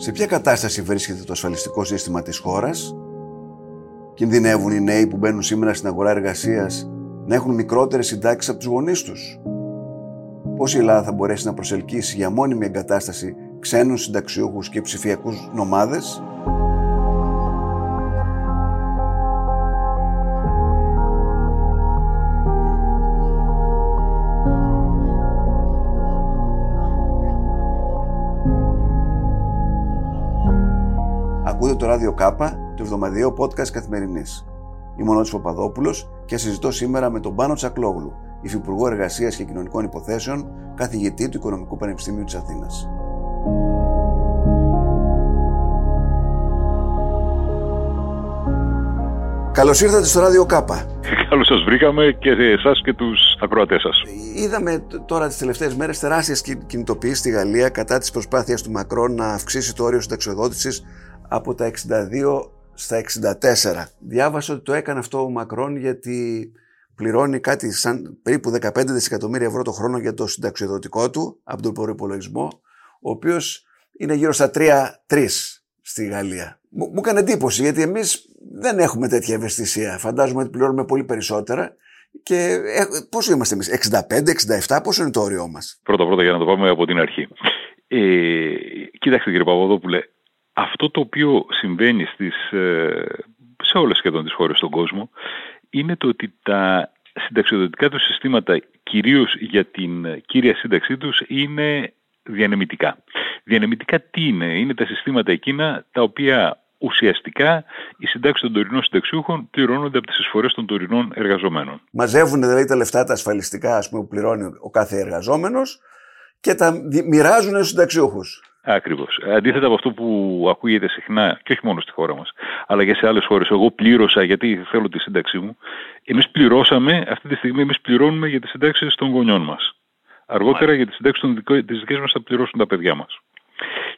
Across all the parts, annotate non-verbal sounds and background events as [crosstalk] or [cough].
Σε ποια κατάσταση βρίσκεται το ασφαλιστικό σύστημα της χώρας; Κινδυνεύουν οι νέοι που μπαίνουν σήμερα στην αγορά εργασίας να έχουν μικρότερες συντάξεις από τους γονείς τους; Πώς η Ελλάδα θα μπορέσει να προσελκύσει για μόνιμη εγκατάσταση ξένους συνταξιούχους και ψηφιακούς νομάδες; Ράδιο Κάπα, το εβδομαδιαίο podcast καθημερινής. Είμαι ο Νότης Παπαδόπουλος και συζητώ σήμερα με τον Πάνο Τσακλόγλου, Υφυπουργό Εργασίας και Κοινωνικών Υποθέσεων, καθηγητή του Οικονομικού Πανεπιστημίου της Αθήνας. Καλώς ήρθατε στο ράδιο Κάπα. [laughs] Καλώς σας βρήκαμε και εσάς και τους ακροατές σας. Είδαμε τώρα τις τελευταίες μέρες τεράστιες κινητοποιήσεις στη Γαλλία κατά της προσπάθειας του Μακρόν να αυξήσει το όριο συνταξιοδότησης από τα 62 στα 64. Διάβασα ότι το έκανε αυτό ο Μακρόν γιατί πληρώνει κάτι σαν περίπου 15 δισεκατομμύρια ευρώ το χρόνο για το συνταξιοδοτικό του από τον προπολογισμό, ο οποίος είναι γύρω στα 3-3 στη Γαλλία. Μου, μου έκανε εντύπωση γιατί εμείς δεν έχουμε τέτοια ευαισθησία. Φαντάζομαι ότι πληρώνουμε πολύ περισσότερα. Και ε, πόσο είμαστε εμείς, 65, 67, πόσο είναι το όριό μας; Πρώτα-πρώτα για να το πάμε από την αρχή. Ε, κοίταξε κύριε Παπαδόπουλε, αυτό το οποίο συμβαίνει στις, ε, σε όλες σχεδόν τις χώρες στον κόσμο είναι το ότι τα συνταξιοδοτικά τους συστήματα κυρίως για την κύρια σύνταξή τους είναι διανεμητικά. Διανεμητικά τι είναι, είναι τα συστήματα εκείνα τα οποία ουσιαστικά οι συντάξεις των τωρινών συνταξιούχων πληρώνονται από τις εισφορές των τωρινών εργαζομένων. Μαζεύουν δηλαδή τα λεφτά τα ασφαλιστικά ας πούμε, που πληρώνει ο κάθε εργαζόμενος και τα μοιράζουν στους συνταξιούχους. Ακριβώς. Αντίθετα από αυτό που ακούγεται συχνά, και όχι μόνο στη χώρα μας, αλλά και σε άλλες χώρες. Εγώ πλήρωσα γιατί θέλω τη σύνταξή μου. Εμείς πληρώσαμε, αυτή τη στιγμή εμείς πληρώνουμε για τις συντάξεις των γονιών μας. Αργότερα για τις συντάξεις τη δική μας θα πληρώσουν τα παιδιά μας.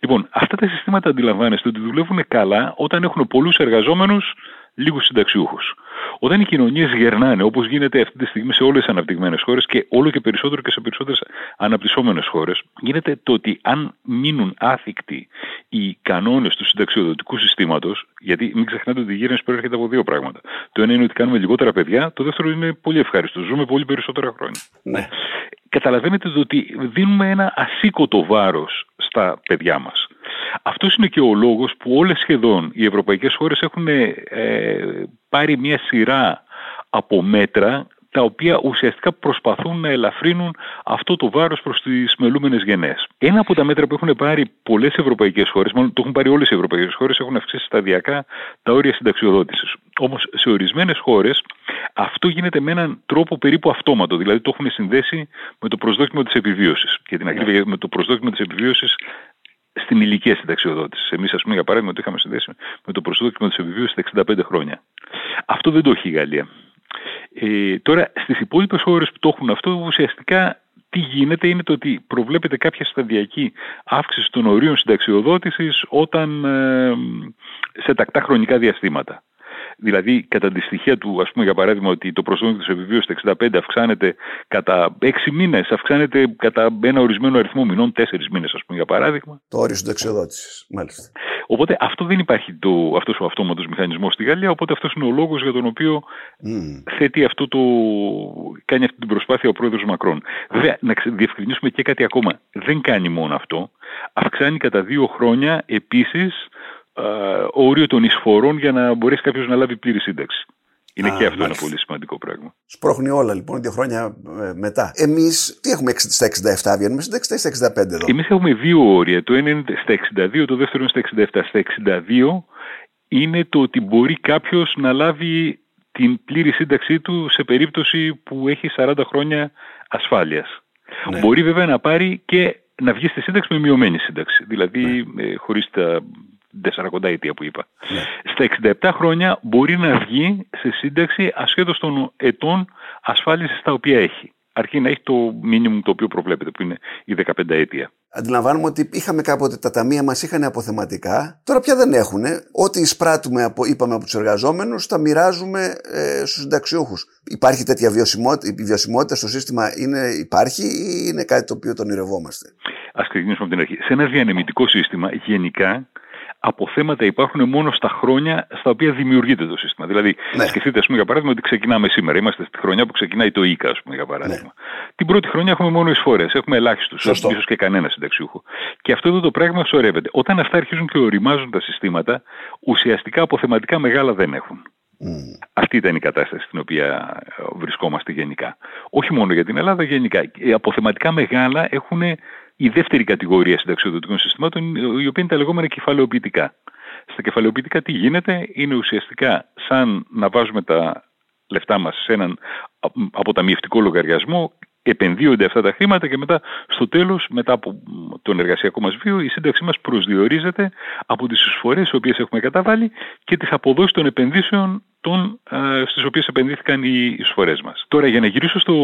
Λοιπόν, αυτά τα συστήματα αντιλαμβάνεστε ότι δουλεύουν καλά όταν έχουν πολλούς εργαζόμενους, λίγους συνταξιούχους. Όταν οι κοινωνίες γερνάνε, όπως γίνεται αυτή τη στιγμή σε όλες τις αναπτυγμένες χώρες και όλο και περισσότερο και σε περισσότερες αναπτυσσόμενες χώρες, γίνεται το ότι αν μείνουν άθικτοι οι κανόνες του συνταξιοδοτικού συστήματος, γιατί μην ξεχνάτε ότι η γύρανση προέρχεται από δύο πράγματα. Το ένα είναι ότι κάνουμε λιγότερα παιδιά, το δεύτερο είναι πολύ ευχάριστο. Ζούμε πολύ περισσότερα χρόνια. Ναι. Καταλαβαίνετε ότι δίνουμε ένα ασήκωτο βάρος στα παιδιά μας. Αυτός είναι και ο λόγος που όλες σχεδόν οι ευρωπαϊκές χώρες έχουν ε, πάρει μια σειρά από μέτρα τα οποία ουσιαστικά προσπαθούν να ελαφρύνουν αυτό το βάρος προς τις μελούμενες γενναίες. Ένα από τα μέτρα που έχουν πάρει πολλές ευρωπαϊκές χώρες, μάλλον το έχουν πάρει όλες οι ευρωπαϊκές χώρες, έχουν αυξήσει σταδιακά τα όρια συνταξιοδότησης. Όμως σε ορισμένες χώρες αυτό γίνεται με έναν τρόπο περίπου αυτόματο. Δηλαδή το έχουν συνδέσει με το προσδόκιμο της επιβίωσης. Για την ακρίβεια, με το προσδόκιμο της επιβίωσης στην ηλικία συνταξιοδότησης. Εμείς, ας πούμε, για παράδειγμα, το είχαμε συνδέσει με το προσδόκιμο της επιβίωσης στα 65 χρόνια. Αυτό δεν το έχει η Γαλλία. Ε, τώρα, στις υπόλοιπες χώρες που το έχουν αυτό, ουσιαστικά τι γίνεται είναι το ότι προβλέπεται κάποια σταδιακή αύξηση των ορίων συνταξιοδότησης όταν ε, σε τακτά χρονικά διαστήματα. Δηλαδή, κατά τη στοιχεία του, ας πούμε, για παράδειγμα, ότι το προσδόκιμο της επιβίωσης στα 65 αυξάνεται κατά 6 μήνες, αυξάνεται κατά ένα ορισμένο αριθμό μηνών, 4 μήνες, ας πούμε, για παράδειγμα. Το όριο συνταξιοδότησης, μάλιστα. Οπότε αυτό δεν υπάρχει το, αυτός ο αυτόματος μηχανισμός στη Γαλλία, οπότε αυτός είναι ο λόγος για τον οποίο mm. θέτει αυτό το, κάνει αυτή την προσπάθεια ο πρόεδρος Μακρόν. Βέβαια, να διευκρινίσουμε και κάτι ακόμα. Δεν κάνει μόνο αυτό. Αυξάνει κατά δύο χρόνια επίσης όριο των εισφορών για να μπορέσει κάποιος να λάβει πλήρη σύνταξη. Είναι Α, και αυτό μάλιστα. ένα πολύ σημαντικό πράγμα. Σπρώχνει όλα λοιπόν δύο χρόνια ε, μετά. Εμείς τι έχουμε στα 67, βγαίνουμε στα 65 εδώ. Εμείς έχουμε δύο όρια. Το ένα είναι στα 62, το δεύτερο είναι στα 67. Στα 62 είναι το ότι μπορεί κάποιος να λάβει την πλήρη σύνταξή του σε περίπτωση που έχει 40 χρόνια ασφάλειας. Ναι. Μπορεί βέβαια να πάρει και να βγει στη σύνταξη με μειωμένη σύνταξη. Δηλαδή ναι. ε, χωρίς τα 40 ετία που είπα. Ναι. Στα 67 χρόνια μπορεί να βγει σε σύνταξη ασχέτως των ετών ασφάλισης τα οποία έχει. αρκεί να έχει το μήνυμο το οποίο προβλέπεται, που είναι η 15 αίτια. Αντιλαμβάνουμε ότι είχαμε κάποτε τα ταμεία μας είχαν αποθεματικά. Τώρα πια δεν έχουν. Ό,τι εισπράττουμε, από, είπαμε, από τους εργαζόμενους, τα μοιράζουμε ε, στους συνταξιούχους. Υπάρχει τέτοια βιωσιμότητα, η βιωσιμότητα στο σύστημα είναι, υπάρχει ή είναι κάτι το οποίο τον ονειρευόμαστε. Α ξεκινήσουμε από την αρχή. Σε ένας διανεμητικός σύστημα, γενικά, αποθέματα υπάρχουν μόνο στα χρόνια στα οποία δημιουργείται το σύστημα. Δηλαδή, ναι. σκεφτείτε, ας πούμε, για παράδειγμα, ότι ξεκινάμε σήμερα. Είμαστε στη χρονιά που ξεκινάει το ΙΚΑ, ας πούμε, για παράδειγμα. Ναι. Την πρώτη χρονιά έχουμε μόνο εισφορές. Έχουμε ελάχιστους, ίσως και κανένας συνταξιούχο. Και αυτό εδώ το πράγμα σωρεύεται. Όταν αυτά αρχίζουν και οριμάζουν τα συστήματα, ουσιαστικά αποθεματικά μεγάλα δεν έχουν. Mm. Αυτή ήταν η κατάσταση στην οποία βρισκόμαστε γενικά. Όχι μόνο για την Ελλάδα, γενικά. Οι αποθεματικά μεγάλα έχουν η δεύτερη κατηγορία συνταξιοδοτικών συστημάτων, η οποία είναι τα λεγόμενα κεφαλαιοποιητικά. Στα κεφαλαιοποιητικά τι γίνεται, είναι ουσιαστικά σαν να βάζουμε τα λεφτά μας σε έναν αποταμιευτικό λογαριασμό, επενδύονται αυτά τα χρήματα και μετά στο τέλος, μετά από τον εργασιακό μας βίο, η σύνταξή μας προσδιορίζεται από τις εισφορές τις οποίες έχουμε καταβάλει και τις αποδόσεις των επενδύσεων των, ε, στις οποίες επενδύθηκαν οι εισφορές μας. Τώρα για να γυρίσω στο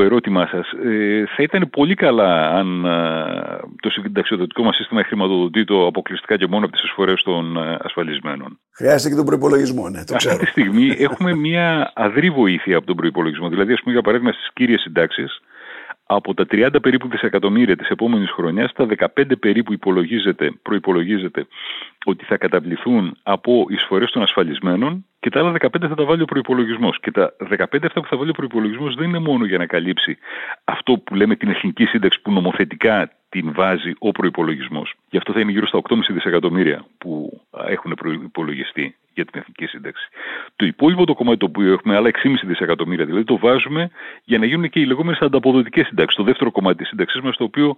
ερώτημά σας, ε, θα ήταν πολύ καλά αν ε, το συνταξιοδοτικό μας σύστημα χρηματοδοτεί αποκλειστικά και μόνο από τις εισφορές των ε, ασφαλισμένων. Χρειάζεται και τον προπολογισμό, ναι, το ξέρω. Αυτή τη στιγμή έχουμε μια αδρή βοήθεια από τον προπολογισμό. Δηλαδή, ας πούμε, για παράδειγμα, στις κύριες συντάξεις, από τα 30 περίπου δισεκατομμύρια της επόμενης χρονιάς, τα 15 περίπου υπολογίζεται, προϋπολογίζεται ότι θα καταβληθούν από εισφορές των ασφαλισμένων και τα άλλα 15 θα τα βάλει ο προπολογισμό. Και τα 15 αυτά που θα βάλει ο προπολογισμό δεν είναι μόνο για να καλύψει αυτό που λέμε την εθνική σύνταξη που νομοθετικά την βάζει ο προπολογισμό. Γι' αυτό θα είναι γύρω στα 8,5 δισεκατομμύρια που έχουν προπολογιστεί για την εθνική σύνταξη. Το υπόλοιπο το κομμάτι το οποίο έχουμε, άλλα 6,5 δισεκατομμύρια, δηλαδή το βάζουμε για να γίνουν και οι λεγόμενες ανταποδοτικές συντάξεις. Το δεύτερο κομμάτι της σύνταξής μας, το οποίο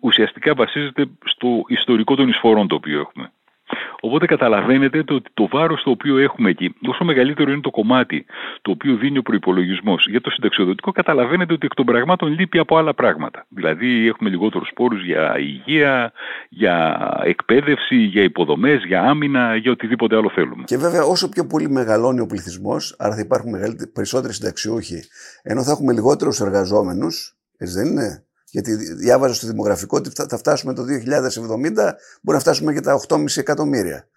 ουσιαστικά βασίζεται στο ιστορικό των εισφορών το οποίο έχουμε. Οπότε καταλαβαίνετε ότι το βάρος το οποίο έχουμε εκεί, όσο μεγαλύτερο είναι το κομμάτι το οποίο δίνει ο προπολογισμό για το συνταξιοδοτικό, καταλαβαίνετε ότι εκ των πραγμάτων λείπει από άλλα πράγματα. Δηλαδή, έχουμε λιγότερους πόρους για υγεία, για εκπαίδευση, για υποδομές, για άμυνα, για οτιδήποτε άλλο θέλουμε. Και βέβαια, όσο πιο πολύ μεγαλώνει ο πληθυσμός, άρα θα υπάρχουν περισσότεροι συνταξιούχοι, ενώ θα έχουμε λιγότερους εργαζόμενους, έτσι δεν είναι; Γιατί διάβαζα στο δημογραφικό ότι θα φτάσουμε το 2070, μπορεί να φτάσουμε και τα 8,5 εκατομμύρια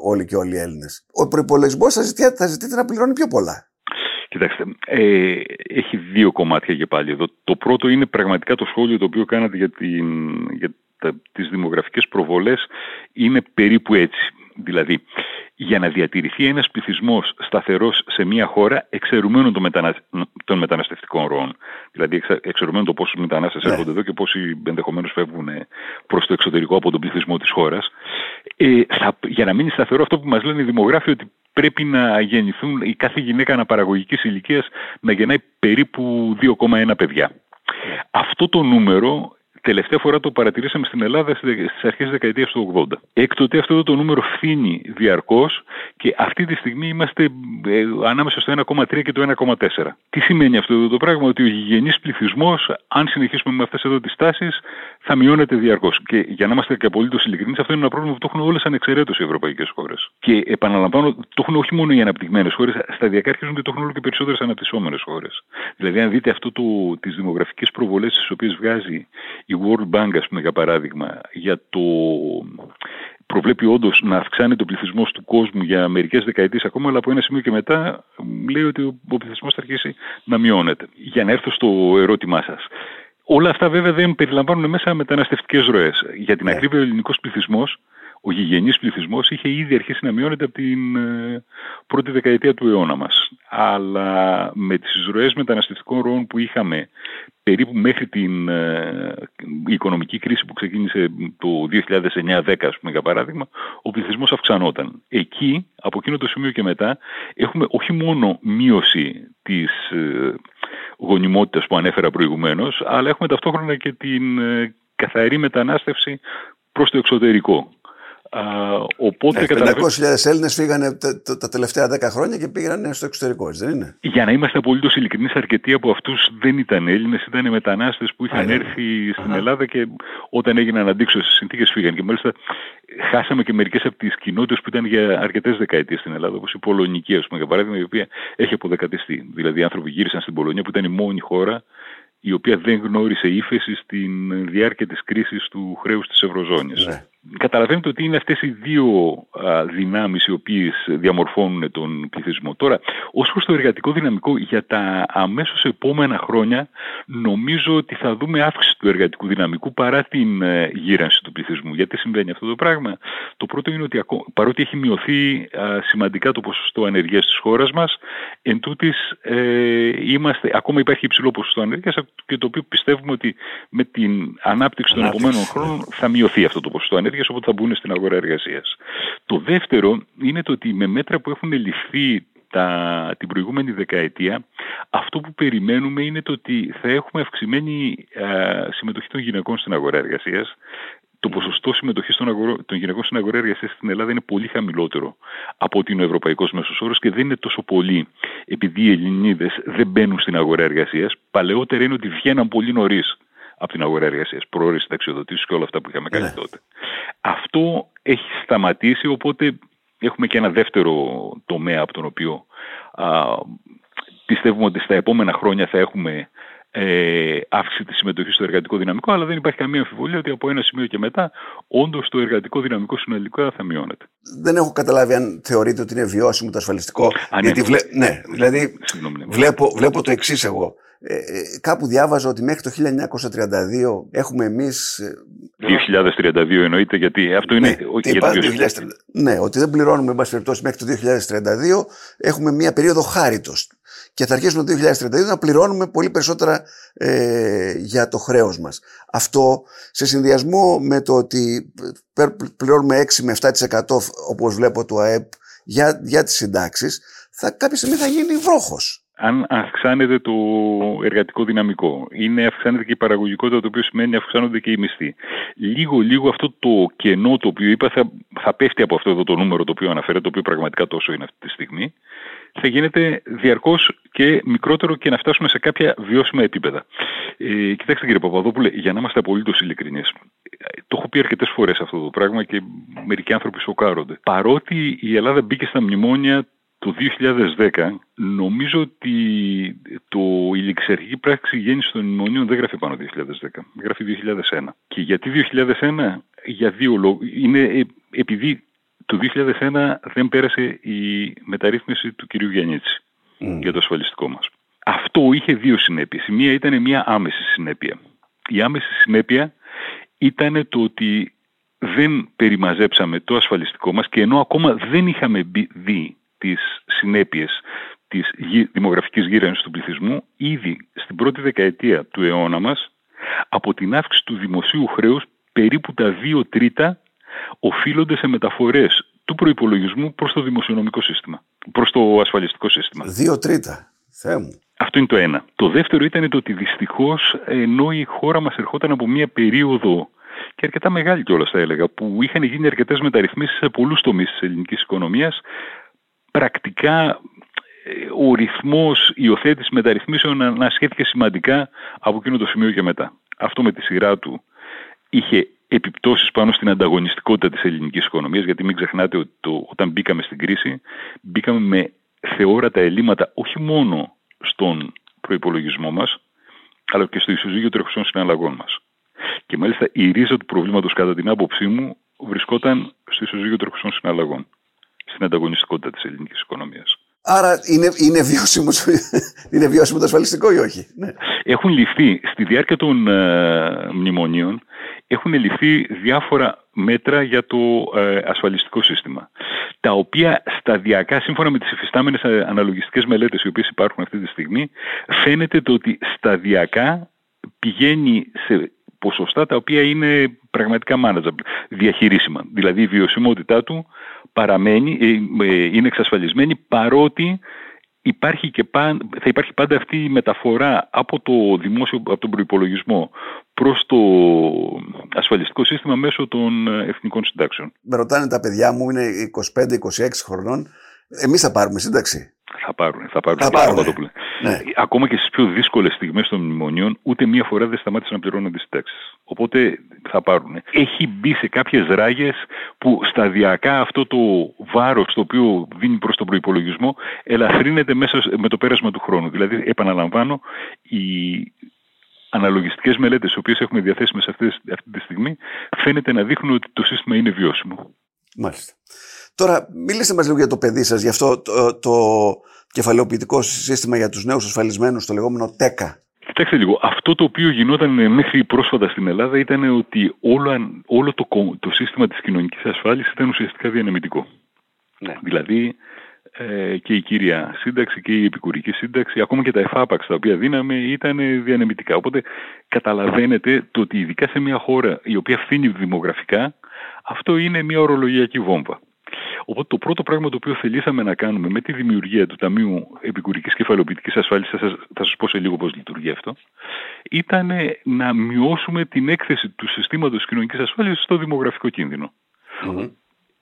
όλοι και όλοι οι Έλληνες. Ο προπολογισμό θα, θα ζητείτε να πληρώνει πιο πολλά. Κοιτάξτε, ε, έχει δύο κομμάτια και πάλι εδώ. Το πρώτο είναι πραγματικά το σχόλιο το οποίο κάνατε για, την, για τα, τις δημογραφικές προβολές είναι περίπου έτσι. Δηλαδή, για να διατηρηθεί ένας πληθυσμός σταθερός σε μια χώρα εξαιρουμένων των, μετανα... των μεταναστευτικών ροών. Δηλαδή εξαιρουμένων το πόσους μετανάστες ναι. έρχονται εδώ και πόσοι ενδεχομένως φεύγουν προς το εξωτερικό από τον πληθυσμό της χώρας. Ε, θα... για να μείνει σταθερό αυτό που μας λένε οι δημογράφοι ότι πρέπει να γεννηθούν η κάθε γυναίκα αναπαραγωγικής ηλικίας να γεννάει περίπου 2,1 παιδιά. Ναι. Αυτό το νούμερο Τελευταία φορά το παρατηρήσαμε στην Ελλάδα στις αρχές της δεκαετίας του 80. Έκτοτε αυτό το νούμερο φθήνει διαρκώς και αυτή τη στιγμή είμαστε ε, ανάμεσα στο 1,3 και το 1,4. Τι σημαίνει αυτό το πράγμα, ότι ο γηγενής πληθυσμός, αν συνεχίσουμε με αυτές εδώ τις τάσεις, θα μειώνεται διαρκώς. Και για να είμαστε και απολύτως ειλικρινείς, αυτό είναι ένα πρόβλημα που το έχουν όλες ανεξαιρέτως οι ευρωπαϊκές χώρες. Και επαναλαμβάνω, το έχουν όχι μόνο οι αναπτυγμένες χώρες, σταδιακά αρχίζουν και το έχουν όλο και περισσότερες αναπτυσσόμενες χώρες. Δηλαδή, αν δείτε αυτό τις δημογραφικές προβολές τις οποίες βγάζει η World Bank, ας πούμε, για παράδειγμα, για το προβλέπει όντως να αυξάνεται ο πληθυσμό του κόσμου για μερικές δεκαετίες ακόμα, αλλά από ένα σημείο και μετά λέει ότι ο πληθυσμός θα αρχίσει να μειώνεται. Για να έρθω στο ερώτημά σας. Όλα αυτά βέβαια δεν περιλαμβάνουν μέσα μεταναστευτικές ροές. Για την yeah. Ναι. ακρίβεια, ο ελληνικός πληθυσμός ο γηγενής πληθυσμός είχε ήδη αρχίσει να μειώνεται από την ε, πρώτη δεκαετία του αιώνα μας. Αλλά με τις ροές μεταναστευτικών ροών που είχαμε περίπου μέχρι την ε, οικονομική κρίση που ξεκίνησε το 2009-10 ας πούμε για παράδειγμα, ο πληθυσμός αυξανόταν. Εκεί, από εκείνο το σημείο και μετά, έχουμε όχι μόνο μείωση της ε, γονιμότητας που ανέφερα προηγουμένως, αλλά έχουμε ταυτόχρονα και την καθαρή μετανάστευση προς το εξωτερικό οπότε ναι, 500.000 Έλληνες φύγανε τα, τα, τελευταία 10 χρόνια και πήγαν στο εξωτερικό, δεν είναι; Για να είμαστε απολύτως ειλικρινείς, αρκετοί από αυτούς δεν ήταν Έλληνες, ήταν μετανάστες που είχαν έρθει στην Ελλάδα και όταν έγιναν αντίξωες στις συνθήκες φύγαν. Και μάλιστα χάσαμε και μερικές από τις κοινότητες που ήταν για αρκετές δεκαετίες στην Ελλάδα, όπως η Πολωνική, ας πούμε, για παράδειγμα, η οποία έχει αποδεκατιστεί. Δηλαδή, οι άνθρωποι γύρισαν στην Πολωνία που ήταν η μόνη χώρα η οποία δεν γνώρισε ύφεση στην διάρκεια της κρίσης του χρέους της Ευρωζώνης. Ναι καταλαβαίνετε ότι είναι αυτές οι δύο δυνάμεις οι οποίες διαμορφώνουν τον πληθυσμό. Τώρα, ως προς το εργατικό δυναμικό για τα αμέσως επόμενα χρόνια νομίζω ότι θα δούμε αύξηση του εργατικού δυναμικού παρά την ε, γύρανση του πληθυσμού. Γιατί συμβαίνει αυτό το πράγμα; Το πρώτο είναι ότι παρότι έχει μειωθεί σημαντικά το ποσοστό ανεργίας της χώρας μας, εν τούτης, ε, είμαστε, ακόμα υπάρχει υψηλό ποσοστό ανεργίας και το οποίο πιστεύουμε ότι με την ανάπτυξη των επόμενων χρόνων θα μειωθεί αυτό το ποσοστό ανεργίας όποτε θα μπουν στην αγορά εργασίας. Το δεύτερο είναι το ότι με μέτρα που έχουν ληφθεί τα, την προηγούμενη δεκαετία, αυτό που περιμένουμε είναι το ότι θα έχουμε αυξημένη συμμετοχή των γυναικών στην αγορά εργασίας. Το ποσοστό συμμετοχής των, των γυναικών στην αγορά εργασίας στην Ελλάδα είναι πολύ χαμηλότερο από ότι είναι ο ευρωπαϊκός μέσος όρος και δεν είναι τόσο πολύ επειδή οι Ελληνίδες δεν μπαίνουν στην αγορά εργασίας. Παλαιότερα είναι ότι βγαίναν πολύ νωρίς από την αγορά εργασίας, πρόορε συνταξιοδοτήσεις και όλα αυτά που είχαμε κάνει ναι. τότε. Αυτό έχει σταματήσει, οπότε έχουμε και ένα δεύτερο τομέα από τον οποίο α, πιστεύουμε ότι στα επόμενα χρόνια θα έχουμε ε, αύξηση της συμμετοχής στο εργατικό δυναμικό, αλλά δεν υπάρχει καμία αμφιβολία ότι από ένα σημείο και μετά όντως το εργατικό δυναμικό συνολικά θα μειώνεται. Δεν έχω καταλάβει αν θεωρείτε ότι είναι βιώσιμο το ασφαλιστικό. γιατί βλέ... ναι, δηλαδή ναι. βλέπω, βλέπω το εξής εγώ. Ε, ε, κάπου διάβαζα ότι μέχρι το 1932 έχουμε εμείς... 2032 ε, εννοείται γιατί αυτό είναι... Ναι, για το 2030. ναι ότι δεν πληρώνουμε μέχρι το 2032 έχουμε μια περίοδο χάριτος και θα αρχίσουμε το 2032 να πληρώνουμε πολύ περισσότερα ε, για το χρέος μας. Αυτό σε συνδυασμό με το ότι πληρώνουμε 6 με 7% όπως βλέπω το ΑΕΠ για, για τις συντάξεις θα, κάποια στιγμή θα γίνει βρόχος αν αυξάνεται το εργατικό δυναμικό. Είναι αυξάνεται και η παραγωγικότητα, το οποίο σημαίνει αυξάνονται και οι μισθοί. Λίγο-λίγο αυτό το κενό το οποίο είπα θα, θα πέφτει από αυτό εδώ το νούμερο το οποίο αναφέρεται, το οποίο πραγματικά τόσο είναι αυτή τη στιγμή, θα γίνεται διαρκώς και μικρότερο και να φτάσουμε σε κάποια βιώσιμα επίπεδα. Ε, κοιτάξτε κύριε Παπαδόπουλε, για να είμαστε απολύτως ειλικρινείς, το έχω πει αρκετές φορές αυτό το πράγμα και μερικοί άνθρωποι σοκάρονται. Παρότι η Ελλάδα μπήκε στα μνημόνια το 2010 νομίζω ότι το ηλεξιαρχική πράξη γέννηση των μνημονίων δεν γράφει πάνω 2010, γράφει 2001. Και γιατί 2001, για δύο λόγους. Είναι ε, επειδή το 2001 δεν πέρασε η μεταρρύθμιση του κυρίου Γιάννητση για το ασφαλιστικό μας. Αυτό είχε δύο συνέπειες. Η μία ήταν μια άμεση συνέπεια. Η άμεση συνέπεια ήταν το ότι δεν περιμαζέψαμε το ασφαλιστικό μας και ενώ ακόμα δεν είχαμε δει τις συνέπειες της δημογραφικής γύρανσης του πληθυσμού ήδη στην πρώτη δεκαετία του αιώνα μας από την αύξηση του δημοσίου χρέους περίπου τα δύο τρίτα οφείλονται σε μεταφορές του προϋπολογισμού προς το δημοσιονομικό σύστημα, προς το ασφαλιστικό σύστημα. Δύο τρίτα. Θεέ μου. Αυτό είναι το ένα. Το δεύτερο ήταν το ότι δυστυχώς ενώ η χώρα μας ερχόταν από μια περίοδο και αρκετά μεγάλη κιόλας θα έλεγα, που είχαν γίνει αρκετές μεταρρυθμίσεις σε πολλούς τομείς της ελληνικής οικονομίας, πρακτικά ε, ο ρυθμός υιοθέτησης μεταρρυθμίσεων ανασχέθηκε σημαντικά από εκείνο το σημείο και μετά. Αυτό με τη σειρά του είχε επιπτώσεις πάνω στην ανταγωνιστικότητα της ελληνικής οικονομίας, γιατί μην ξεχνάτε ότι το, όταν μπήκαμε στην κρίση, μπήκαμε με θεόρατα ελλείμματα όχι μόνο στον προϋπολογισμό μας, αλλά και στο ισοζύγιο τρεχουσών συναλλαγών μας. Και μάλιστα η ρίζα του προβλήματος κατά την άποψή μου βρισκόταν στο ισοζύγιο τρεχουσών συναλλαγών στην ανταγωνιστικότητα της ελληνικής οικονομίας. Άρα είναι, είναι, βιώσιμο, [laughs] είναι βιώσιμο το ασφαλιστικό ή όχι; Ναι. Έχουν ληφθεί στη διάρκεια των ε, μνημονίων έχουν ληφθεί διάφορα μέτρα για το ε, ασφαλιστικό σύστημα τα οποία σταδιακά σύμφωνα με τις υφιστάμενες ε, αναλογιστικές μελέτες οι οποίες υπάρχουν αυτή τη στιγμή φαίνεται το ότι σταδιακά πηγαίνει σε ποσοστά τα οποία είναι πραγματικά manageable, διαχειρίσιμα. Δηλαδή η βιωσιμότητά του παραμένει, ε, ε, είναι εξασφαλισμένη παρότι υπάρχει και θα υπάρχει πάντα αυτή η μεταφορά από το δημόσιο, από τον προϋπολογισμό προς το ασφαλιστικό σύστημα μέσω των εθνικών συντάξεων. Με ρωτάνε τα παιδιά μου, είναι 25-26 χρονών, εμείς θα πάρουμε σύνταξη. Θα πάρουν, θα πάρουν. Θα πάρουν. Ναι. Ακόμα και στις πιο δύσκολες στιγμές των μνημονίων, ούτε μία φορά δεν σταμάτησαν να πληρώνουν τις συντάξει. Οπότε θα πάρουν. Έχει μπει σε κάποιες ράγες που σταδιακά αυτό το βάρος το οποίο δίνει προς τον προπολογισμό ελαφρύνεται μέσα με το πέρασμα του χρόνου. Δηλαδή, επαναλαμβάνω, οι αναλογιστικές μελέτες οι οποίες έχουμε διαθέσιμες αυτή τη στιγμή φαίνεται να δείχνουν ότι το σύστημα είναι βιώσιμο. Μάλιστα. Τώρα, μίλησε μας λίγο για το παιδί σας, για αυτό το, το κεφαλαιοποιητικό σύστημα για τους νέους ασφαλισμένους, το λεγόμενο ΤΕΚΑ. Κοιτάξτε λίγο, αυτό το οποίο γινόταν μέχρι πρόσφατα στην Ελλάδα ήταν ότι όλο, όλο το, το σύστημα της κοινωνικής ασφάλισης ήταν ουσιαστικά διανεμητικό. Ναι. Δηλαδή, ε, και η κύρια σύνταξη και η επικουρική σύνταξη, ακόμα και τα εφάπαξ τα οποία δίναμε ήταν διανεμητικά. Οπότε καταλαβαίνετε το ότι ειδικά σε μια χώρα η οποία φθήνει δημογραφικά, αυτό είναι μια ορολογιακή βόμβα. Οπότε το πρώτο πράγμα το οποίο θελήσαμε να κάνουμε με τη δημιουργία του Ταμείου Επικουρικής Κεφαλαιοποιητικής Ασφάλισης, θα σας, θα σας πω σε λίγο πώς λειτουργεί αυτό, ήταν να μειώσουμε την έκθεση του συστήματος κοινωνικής ασφάλισης στο δημογραφικό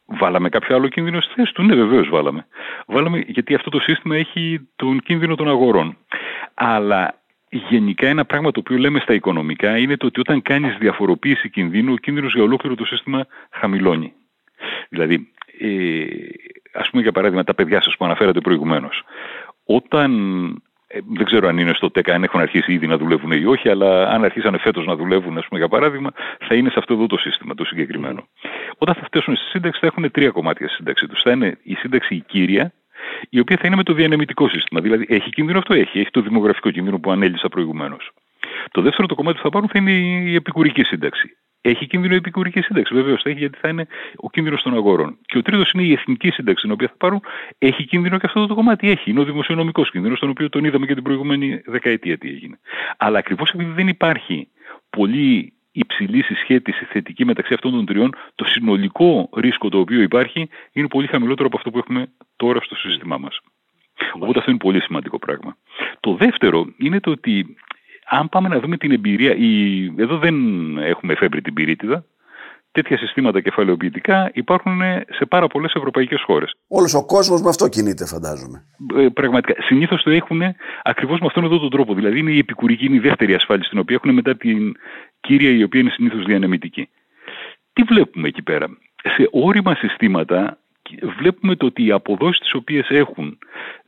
Βάλαμε κάποιο άλλο κίνδυνο στη θέση του; Ναι, βεβαίως βάλαμε. Βάλαμε γιατί αυτό το σύστημα έχει τον κίνδυνο των αγορών. Αλλά γενικά ένα πράγμα το οποίο λέμε στα οικονομικά είναι το ότι όταν κάνεις διαφοροποίηση κινδύνου, ο κίνδυνος για ολόκληρο το σύστημα χαμηλώνει. Δηλαδή, ε, ας πούμε για παράδειγμα τα παιδιά σας που αναφέρατε προηγουμένως. Όταν ε, δεν ξέρω αν είναι στο ΤΕΚΑ, αν έχουν αρχίσει ήδη να δουλεύουν ή όχι, αλλά αν αρχίσανε φέτος να δουλεύουν, ας πούμε, για παράδειγμα, θα είναι σε αυτό εδώ το σύστημα, το συγκεκριμένο. Όταν θα φτάσουν στη σύνταξη, θα έχουν τρία κομμάτια σύνταξη τους. Θα είναι η σύνταξη η κύρια, η οποία θα είναι με το διανεμητικό σύστημα. Δηλαδή, έχει κίνδυνο αυτό, έχει. Έχει το δημογραφικό κίνδυνο που ανέλησα προηγουμένως. Το δεύτερο το κομμάτι που θα πάρουν θα είναι η επικουρική σύνταξη. Έχει κίνδυνο η επικουρική σύνταξη. Βεβαίως θα έχει γιατί θα είναι ο κίνδυνος των αγορών. Και ο τρίτος είναι η εθνική σύνταξη, την οποία θα πάρουν. Έχει κίνδυνο και αυτό το κομμάτι. Έχει. Είναι ο δημοσιονομικός κίνδυνος, τον οποίο τον είδαμε και την προηγούμενη δεκαετία τι έγινε. Αλλά ακριβώς επειδή δεν υπάρχει πολύ υψηλή συσχέτιση θετική μεταξύ αυτών των τριών, το συνολικό ρίσκο το οποίο υπάρχει είναι πολύ χαμηλότερο από αυτό που έχουμε τώρα στο σύστημά μας. Οπότε αυτό είναι πολύ σημαντικό πράγμα. Το δεύτερο είναι το ότι αν πάμε να δούμε την εμπειρία, η... εδώ δεν έχουμε εφεύρει την πυρίτιδα, τέτοια συστήματα κεφαλαιοποιητικά υπάρχουν σε πάρα πολλές ευρωπαϊκές χώρες. Όλος ο κόσμος με αυτό κινείται φαντάζομαι. Ε, πραγματικά. Συνήθως το έχουν ακριβώς με αυτόν εδώ τον τρόπο. Δηλαδή είναι η επικουρική, είναι η δεύτερη ασφάλιση την οποία έχουν μετά την κύρια η οποία είναι συνήθως διανεμητική. Τι βλέπουμε εκεί πέρα; Σε όριμα συστήματα βλέπουμε το ότι οι αποδόσεις τις οποίες έχουν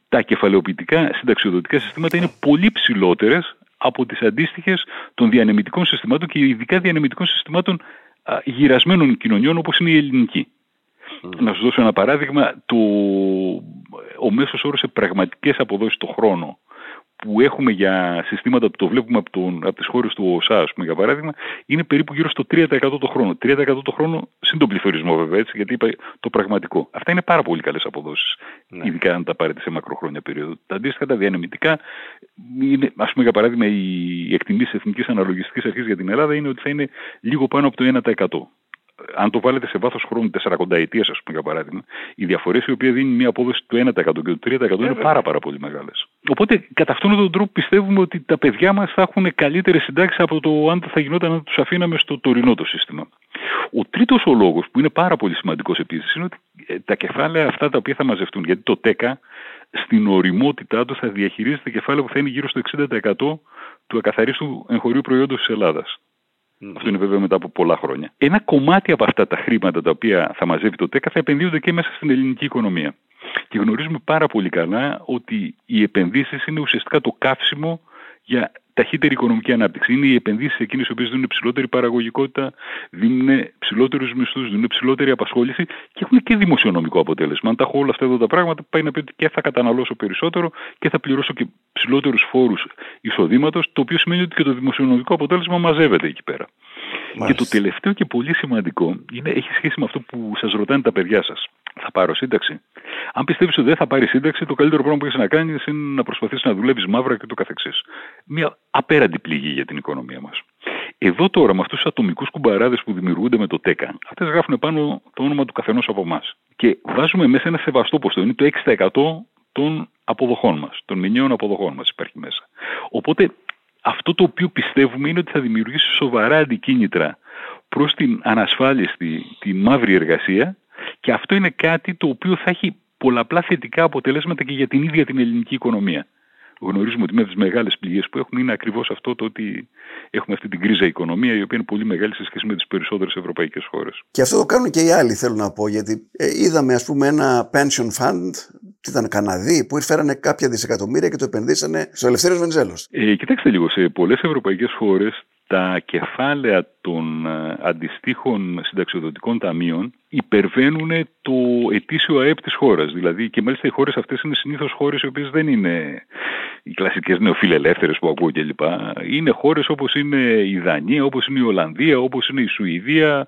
τα κεφαλαιοποιητικά συνταξιοδοτικά συστήματα είναι πολύ ψηλότερες από τις αντίστοιχες των διανεμητικών συστημάτων και ειδικά διανεμητικών συστημάτων γυρασμένων κοινωνιών όπως είναι η ελληνική. Να σας δώσω ένα παράδειγμα. Το, ο μέσος όρος σε πραγματικές αποδόσεις το χρόνο που έχουμε για συστήματα που το βλέπουμε από, τον, από τις χώρες του ΟΣΑ, πούμε, για παράδειγμα, είναι περίπου γύρω στο 3% το χρόνο. 3% το χρόνο συν τον πληθωρισμό βέβαια, έτσι, γιατί είπα το πραγματικό. Αυτά είναι πάρα πολύ καλές αποδόσεις, ναι. ειδικά αν τα πάρετε σε μακροχρόνια περίοδο. Τα αντίστοιχα τα διανεμητικά, είναι, ας πούμε για παράδειγμα οι εκτιμήσεις Εθνικής Αναλογιστικής Αρχής για την Ελλάδα είναι ότι θα είναι λίγο πάνω από το 1% αν το βάλετε σε βάθος χρόνου 40 ετία, ας πούμε, για παράδειγμα, οι διαφορές οι οποίες δίνουν μια απόδοση του 1% και του 3% είναι πάρα, πάρα πολύ μεγάλες. Οπότε, κατά αυτόν τον τρόπο, πιστεύουμε ότι τα παιδιά μας θα έχουν καλύτερες συντάξεις από το αν θα γινόταν να τους αφήναμε στο τωρινό το σύστημα. Ο τρίτος ο λόγος, που είναι πάρα πολύ σημαντικός επίσης, είναι ότι ε, τα κεφάλαια αυτά τα οποία θα μαζευτούν, γιατί το ΤΕΚΑ στην οριμότητά του θα διαχειρίζεται κεφάλαια που θα είναι γύρω στο 60% του ακαθαρίστου εγχωρίου προϊόντος της Ελλάδας. Mm. Αυτό είναι βέβαια μετά από πολλά χρόνια. Ένα κομμάτι από αυτά τα χρήματα τα οποία θα μαζεύει το ΤΕΚΑ θα επενδύονται και μέσα στην ελληνική οικονομία. Και γνωρίζουμε πάρα πολύ καλά ότι οι επενδύσεις είναι ουσιαστικά το καύσιμο για ταχύτερη οικονομική ανάπτυξη. Είναι οι επενδύσεις εκείνες οι οποίες δίνουν ψηλότερη παραγωγικότητα, δίνουν ψηλότερου μισθούς, δίνουν ψηλότερη απασχόληση και έχουν και δημοσιονομικό αποτέλεσμα. Αν τα έχω όλα αυτά εδώ τα πράγματα, πάει να πει ότι και θα καταναλώσω περισσότερο και θα πληρώσω και ψηλότερους φόρους εισοδήματος, το οποίο σημαίνει ότι και το δημοσιονομικό αποτέλεσμα μαζεύεται εκεί πέρα. Και το τελευταίο και πολύ σημαντικό είναι, έχει σχέση με αυτό που σας ρωτάνε τα παιδιά σας θα πάρω σύνταξη. Αν πιστεύεις ότι δεν θα πάρει σύνταξη, το καλύτερο πράγμα που έχεις να κάνεις είναι να προσπαθήσεις να δουλεύεις μαύρα και το καθεξής. Μια απέραντη πληγή για την οικονομία μας. Εδώ τώρα με αυτούς τους ατομικούς κουμπαράδες που δημιουργούνται με το ΤΕΚΑ, αυτές γράφουν πάνω το όνομα του καθενός από εμάς. Και βάζουμε μέσα ένα σεβαστό ποστό. Είναι το 6% των αποδοχών μας, των μηνιαίων αποδοχών μας υπάρχει μέσα. Οπότε αυτό το οποίο πιστεύουμε είναι ότι θα δημιουργήσει σοβαρά αντικίνητρα προς την ανασφάλιστη, τη μαύρη εργασία και αυτό είναι κάτι το οποίο θα έχει πολλαπλά θετικά αποτελέσματα και για την ίδια την ελληνική οικονομία γνωρίζουμε ότι με τις μεγάλες πληγές που έχουν είναι ακριβώς αυτό το ότι έχουμε αυτή την κρίζα οικονομία, η οποία είναι πολύ μεγάλη σε σχέση με τις περισσότερες ευρωπαϊκές χώρες. Και αυτό το κάνουν και οι άλλοι, θέλω να πω, γιατί ε, είδαμε, ας πούμε, ένα pension fund, τι ήταν Καναδί, που φέρανε κάποια δισεκατομμύρια και το επενδύσανε στο Ελευθέριος Βενζέλο. Ε, κοιτάξτε λίγο, σε πολλές ευρωπαϊκές χώρες τα κεφάλαια των ε, αντιστοίχων συνταξιοδοτικών ταμείων υπερβαίνουν το ετήσιο ΑΕΠ της χώρας. Δηλαδή και μάλιστα οι χώρες αυτές είναι συνήθως χώρες οι οποίες δεν είναι οι κλασικές νεοφιλελεύθερες που ακούω κλπ. Είναι χώρες όπως είναι η Δανία, όπως είναι η Ολλανδία, όπως είναι η Σουηδία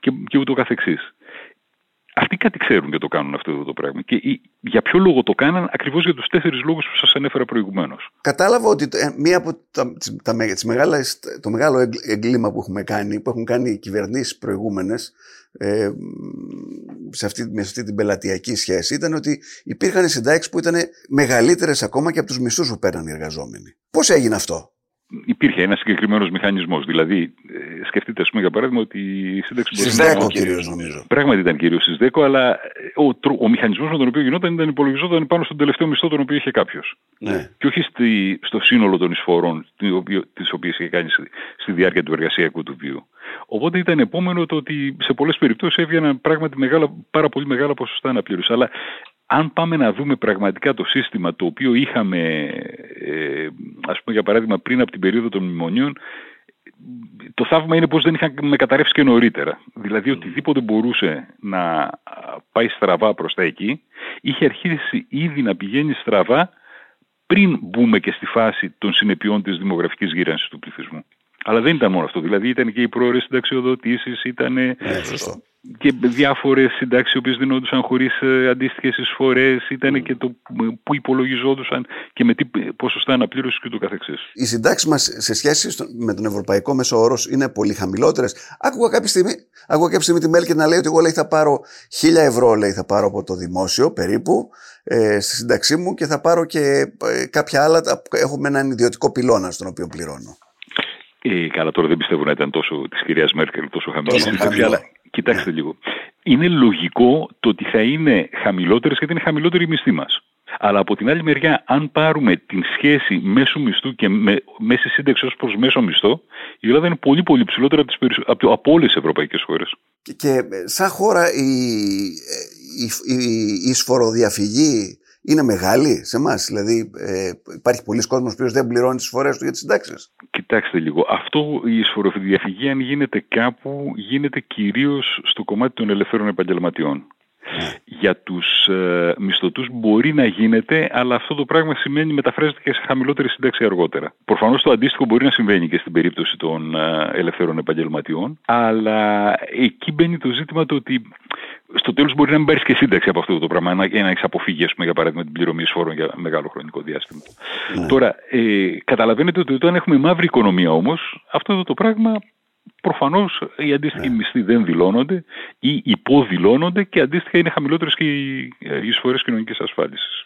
και, και ούτω καθεξής. Αυτοί κάτι ξέρουν και το κάνουν αυτό το πράγμα. Και για ποιο λόγο το κάναν, ακριβώς για τους τέσσερις λόγους που σας ανέφερα προηγουμένως. Κατάλαβα ότι ε, μία από τα, τα, τις μεγάλες, το μεγάλο εγκλήμα που έχουμε κάνει, που έχουν κάνει οι κυβερνήσεις προηγούμενες ε, σε, αυτή, σε αυτή την πελατειακή σχέση, ήταν ότι υπήρχαν συντάξεις που ήταν μεγαλύτερες ακόμα και από τους μισθούς που παίρναν οι εργαζόμενοι. Πώς έγινε αυτό; Υπήρχε ένας συγκεκριμένος μηχανισμός. Δηλαδή, ε, σκεφτείτε, ας πούμε, για παράδειγμα, ότι η σύνταξη Στι 10 κυρίως, νομίζω. Πράγματι ήταν κυρίως στι 10, αλλά ε, ο, ο μηχανισμός με τον οποίο γινόταν ήταν υπολογιζόταν πάνω στον τελευταίο μισθό τον οποίο είχε κάποιος. Ναι. Και όχι στη, στο σύνολο των εισφορών τις οποίες είχε κάνει στη, στη διάρκεια του εργασιακού του βίου. Οπότε ήταν επόμενο το ότι σε πολλές περιπτώσεις έβγαιναν πράγματι μεγάλα, πάρα πολύ μεγάλα ποσοστά αναπλήρωση. Αλλά αν πάμε να δούμε πραγματικά το σύστημα το οποίο είχαμε, ε, ας πούμε για παράδειγμα πριν από την περίοδο των μνημονίων, το θαύμα είναι πως δεν είχαμε καταρρεύσει και νωρίτερα. Δηλαδή οτιδήποτε μπορούσε να πάει στραβά προς τα εκεί, είχε αρχίσει ήδη να πηγαίνει στραβά πριν μπούμε και στη φάση των συνεπειών της δημογραφικής γύρανσης του πληθυσμού. Αλλά δεν ήταν μόνο αυτό. Δηλαδή ήταν και οι πρόορε συνταξιοδοτήσεις, ήταν ναι, και διάφορες συντάξει οι οποίες δινόντουσαν χωρίς ε, αντίστοιχες εισφορές, ήταν και το που υπολογιζόντουσαν και με τι ποσοστά αναπλήρωσης και το καθεξής. Οι συντάξεις μας σε σχέση με τον ευρωπαϊκό μέσο όρος είναι πολύ χαμηλότερες. Άκουγα κάποια στιγμή, άκουγα κάποια στιγμή τη Μέλκη να λέει ότι εγώ λέει, θα πάρω χίλια ευρώ λέει, θα πάρω από το δημόσιο περίπου ε, στη σύνταξή μου και θα πάρω και ε, κάποια άλλα. Έχουμε έναν ιδιωτικό πυλώνα στον οποίο πληρώνω. Ε, καλά, τώρα δεν πιστεύω να ήταν τόσο της κυρίας Μέρκελ τόσο χαμηλή. Αλλά κοιτάξτε ναι. λίγο. Είναι λογικό το ότι θα είναι χαμηλότερες γιατί είναι χαμηλότερη η μισθή μας. Αλλά από την άλλη μεριά, αν πάρουμε την σχέση μέσου μισθού και με, μέση σύνταξη ως προς μέσο μισθό, η Ελλάδα είναι πολύ πολύ ψηλότερα από, τις, από, από όλες τις ευρωπαϊκές χώρες. Και, και, σαν χώρα η, η, η, η εισφοροδιαφυγή είναι μεγάλη σε εμάς. Δηλαδή, ε, υπάρχει πολλοί κόσμος που δεν πληρώνει τις φορές του για τις συντάξεις. Κοιτάξτε λίγο. Αυτό η εισφοροδιαφυγή, αν γίνεται κάπου, γίνεται κυρίως στο κομμάτι των ελευθέρων επαγγελματιών. Ναι. Για τους ε, μισθωτούς μπορεί να γίνεται, αλλά αυτό το πράγμα σημαίνει μεταφράζεται και σε χαμηλότερη σύνταξη αργότερα. Προφανώς το αντίστοιχο μπορεί να συμβαίνει και στην περίπτωση των ε, ελευθέρων επαγγελματιών, αλλά εκεί μπαίνει το ζήτημα το ότι στο τέλος μπορεί να μην πάρεις και σύνταξη από αυτό το πράγμα, να, να έχεις αποφύγει, πούμε, για παράδειγμα, την πληρωμή εισφόρων για μεγάλο χρονικό διάστημα. Ναι. Τώρα, ε, καταλαβαίνετε ότι όταν έχουμε μαύρη οικονομία όμως, αυτό το πράγμα προφανώς οι αντίστοιχοι ναι. μισθοί δεν δηλώνονται ή υποδηλώνονται και αντίστοιχα είναι χαμηλότερες και οι ε, εισφορές κοινωνικής ασφάλισης.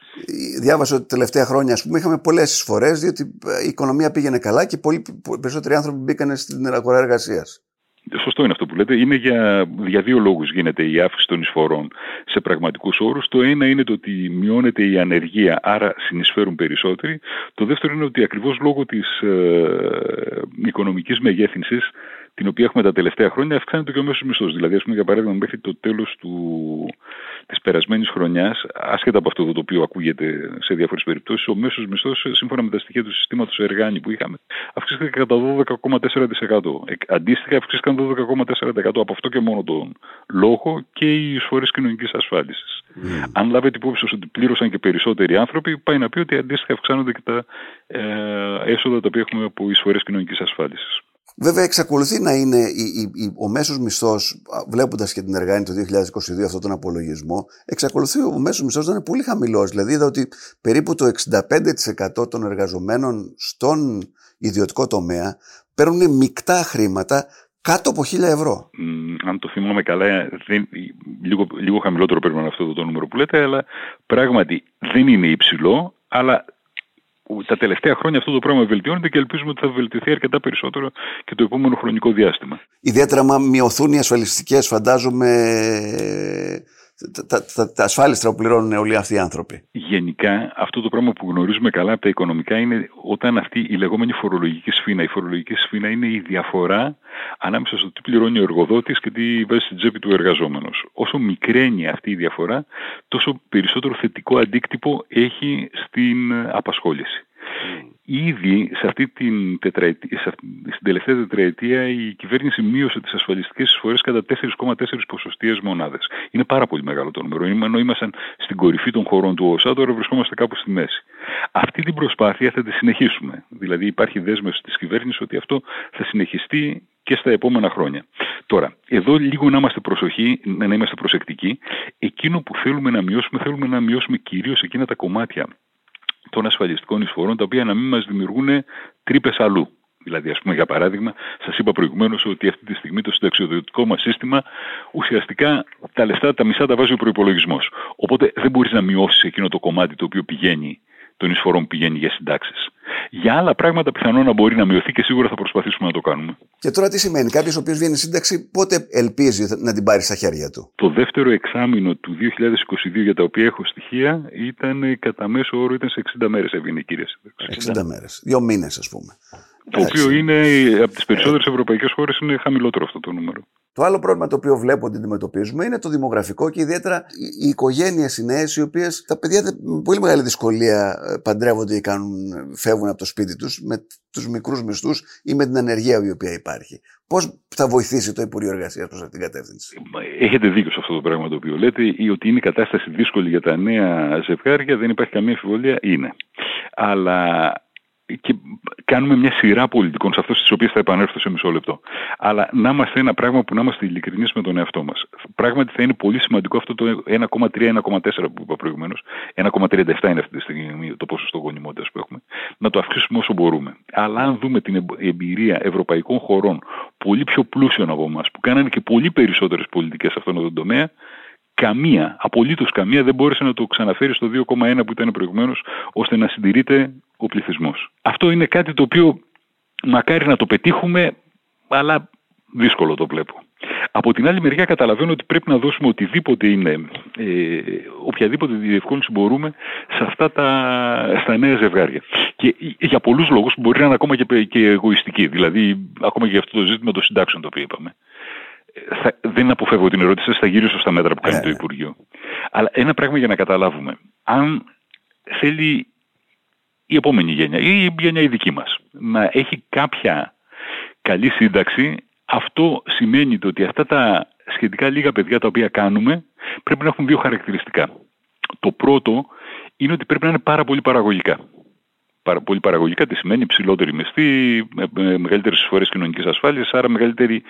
Διάβασα ότι τα τελευταία χρόνια ας πούμε, είχαμε πολλές εισφορές, διότι η οικονομία πήγαινε καλά και πολλοί περισσότεροι άνθρωποι μπήκαν στην αγορά εργασίας. Σωστό είναι αυτό που λέτε. Είναι για, για δύο λόγους γίνεται η αύξηση των εισφορών σε πραγματικούς όρους. Το ένα είναι το ότι μειώνεται η ανεργία, άρα συνεισφέρουν περισσότεροι. Το δεύτερο είναι ότι ακριβώς λόγω της ε, οικονομικής μεγέθυνσης την οποία έχουμε τα τελευταία χρόνια, αυξάνεται και ο μέσος μισθός. Δηλαδή, ας πούμε, για παράδειγμα, μέχρι το τέλος της περασμένης χρονιάς, άσχετα από αυτό το οποίο ακούγεται σε διάφορες περιπτώσεις, ο μέσος μισθός, σύμφωνα με τα στοιχεία του συστήματος Εργάνη που είχαμε, αυξήθηκε κατά 12,4%. Αντίστοιχα, αυξήθηκαν 12,4% από αυτό και μόνο τον λόγο και οι εισφορές κοινωνικής ασφάλισης. Mm. Αν λάβετε υπόψη ότι πλήρωσαν και περισσότεροι άνθρωποι, πάει να πει ότι αντίστοιχα αυξάνονται και τα ε, έσοδα τα οποία έχουμε από εισφορές κοινωνικής ασφάλισης. Βέβαια, εξακολουθεί να είναι η, η, ο μέσος μισθός, βλέποντας και την εργάνη το 2022 αυτόν τον απολογισμό, εξακολουθεί ο μέσος μισθός να είναι πολύ χαμηλός. Δηλαδή, είδα ότι περίπου το 65% των εργαζομένων στον ιδιωτικό τομέα παίρνουν μεικτά χρήματα κάτω από 1000 ευρώ. αν το θυμάμαι καλά, δεν, λίγο, λίγο χαμηλότερο παίρνουν αυτό το, το νούμερο που λέτε, αλλά πράγματι δεν είναι υψηλό, αλλά τα τελευταία χρόνια αυτό το πράγμα βελτιώνεται και ελπίζουμε ότι θα βελτιωθεί αρκετά περισσότερο και το επόμενο χρονικό διάστημα. Ιδιαίτερα, μα μειωθούν οι ασφαλιστικές, φαντάζομαι, τα, τα, τα ασφάλιστρα που πληρώνουν όλοι αυτοί οι άνθρωποι. Γενικά, αυτό το πράγμα που γνωρίζουμε καλά από τα οικονομικά είναι όταν αυτή η λεγόμενη φορολογική σφήνα. Η φορολογική σφήνα είναι η διαφορά ανάμεσα στο τι πληρώνει ο εργοδότης και τι βάζει στην τσέπη του εργαζόμενος. Όσο μικραίνει αυτή η διαφορά, τόσο περισσότερο θετικό αντίκτυπο έχει στην απασχόληση. Ήδη σε αυτή την, τετραετία, σε αυτή, στην τελευταία τετραετία η κυβέρνηση μείωσε τις ασφαλιστικές εισφορές κατά 4,4 ποσοστίες μονάδες. Είναι πάρα πολύ μεγάλο το νούμερο. Ενώ ήμασταν στην κορυφή των χωρών του ΟΣΑ, τώρα βρισκόμαστε κάπου στη μέση. Αυτή την προσπάθεια θα τη συνεχίσουμε. Δηλαδή υπάρχει δέσμευση της κυβέρνησης ότι αυτό θα συνεχιστεί και στα επόμενα χρόνια. Τώρα, εδώ λίγο να είμαστε προσοχή, να είμαστε προσεκτικοί. Εκείνο που θέλουμε να μειώσουμε, θέλουμε να μειώσουμε κυρίως εκείνα τα κομμάτια των ασφαλιστικών εισφορών, τα οποία να μην μας δημιουργούν τρύπες αλλού. Δηλαδή, ας πούμε, για παράδειγμα, σας είπα προηγουμένως ότι αυτή τη στιγμή το συνταξιοδοτικό μας σύστημα ουσιαστικά τα λεφτά, τα μισά τα βάζει ο προπολογισμό. Οπότε δεν μπορείς να μειώσεις εκείνο το κομμάτι το οποίο πηγαίνει των εισφορών που πηγαίνει για συντάξεις. Για άλλα πράγματα πιθανόν να μπορεί να μειωθεί και σίγουρα θα προσπαθήσουμε να το κάνουμε. Και τώρα τι σημαίνει, κάποιος ο οποίος βγαίνει σύνταξη, πότε ελπίζει να την πάρει στα χέρια του; Το δεύτερο εξάμεινο του 2022 για τα οποία έχω στοιχεία ήταν κατά μέσο όρο ήταν σε 60 μέρες έβγαινε η κυρία σύνταξη. 60 μέρες. Δύο μήνες, ας πούμε. Το οποίο είναι από τις περισσότερες ευρωπαϊκές χώρες είναι χαμηλότερο αυτό το νούμερο. Το άλλο πρόβλημα το οποίο βλέπω ότι αντιμετωπίζουμε είναι το δημογραφικό και ιδιαίτερα οι οικογένειες οι νέες, οι οποίες τα παιδιά με πολύ μεγάλη δυσκολία ε, παντρεύονται ή κάνουν, φεύγουν από το σπίτι τους με τους μικρούς μισθούς ή με την ανεργία η οποία υπάρχει. Πώς θα βοηθήσει το Υπουργείο Εργασίας προς αυτήν την κατεύθυνση; Έχετε δίκιο σε αυτό το πράγμα το οποίο λέτε, ή ότι είναι η κατάσταση δύσκολη για τα νέα ζευγάρια, δεν υπάρχει καμία αμφιβολία, είναι. Αλλά και κάνουμε μια σειρά πολιτικών σε αυτές τις οποίες θα επανέλθω σε μισό λεπτό. Αλλά να είμαστε ένα πράγμα που να είμαστε ειλικρινείς με τον εαυτό μας. Πράγματι θα είναι πολύ σημαντικό αυτό το 1,3-1,4 που είπα προηγουμένως. 1,37 είναι αυτή τη στιγμή το ποσοστό γονιμότητας που έχουμε. Να το αυξήσουμε όσο μπορούμε. Αλλά αν δούμε την εμπειρία ευρωπαϊκών χωρών πολύ πιο πλούσιων από εμάς, που κάνανε και πολύ περισσότερες πολιτικές σε αυτόν τον τομέα, καμία, απολύτως καμία δεν μπόρεσε να το ξαναφέρει στο 2,1 που ήταν προηγουμένως, ώστε να συντηρείται ο πληθυσμός. Αυτό είναι κάτι το οποίο μακάρι να το πετύχουμε, αλλά δύσκολο το βλέπω. Από την άλλη μεριά καταλαβαίνω ότι πρέπει να δώσουμε οτιδήποτε είναι, ε, οποιαδήποτε διευκόλυνση μπορούμε σε αυτά τα στα νέα ζευγάρια. Και για πολλούς λόγους μπορεί να είναι ακόμα και, και εγωιστική, δηλαδή ακόμα και για αυτό το ζήτημα των συντάξεων το οποίο είπαμε θα, δεν αποφεύγω την ερώτηση, θα γυρίσω στα μέτρα που κάνει ε, το ναι. Υπουργείο. Αλλά ένα πράγμα για να καταλάβουμε. Αν θέλει η επόμενη γενιά ή η γενιά η δική μας να έχει κάποια καλή σύνταξη, αυτό σημαίνει ότι αυτά τα σχετικά λίγα παιδιά τα οποία κάνουμε πρέπει να έχουν δύο χαρακτηριστικά. Το πρώτο είναι ότι πρέπει να είναι πάρα πολύ παραγωγικά πολύ παραγωγικά, τι σημαίνει υψηλότερη μισθή, μεγαλύτερες εισφορέ κοινωνικής ασφάλειας, άρα μεγαλύτερη,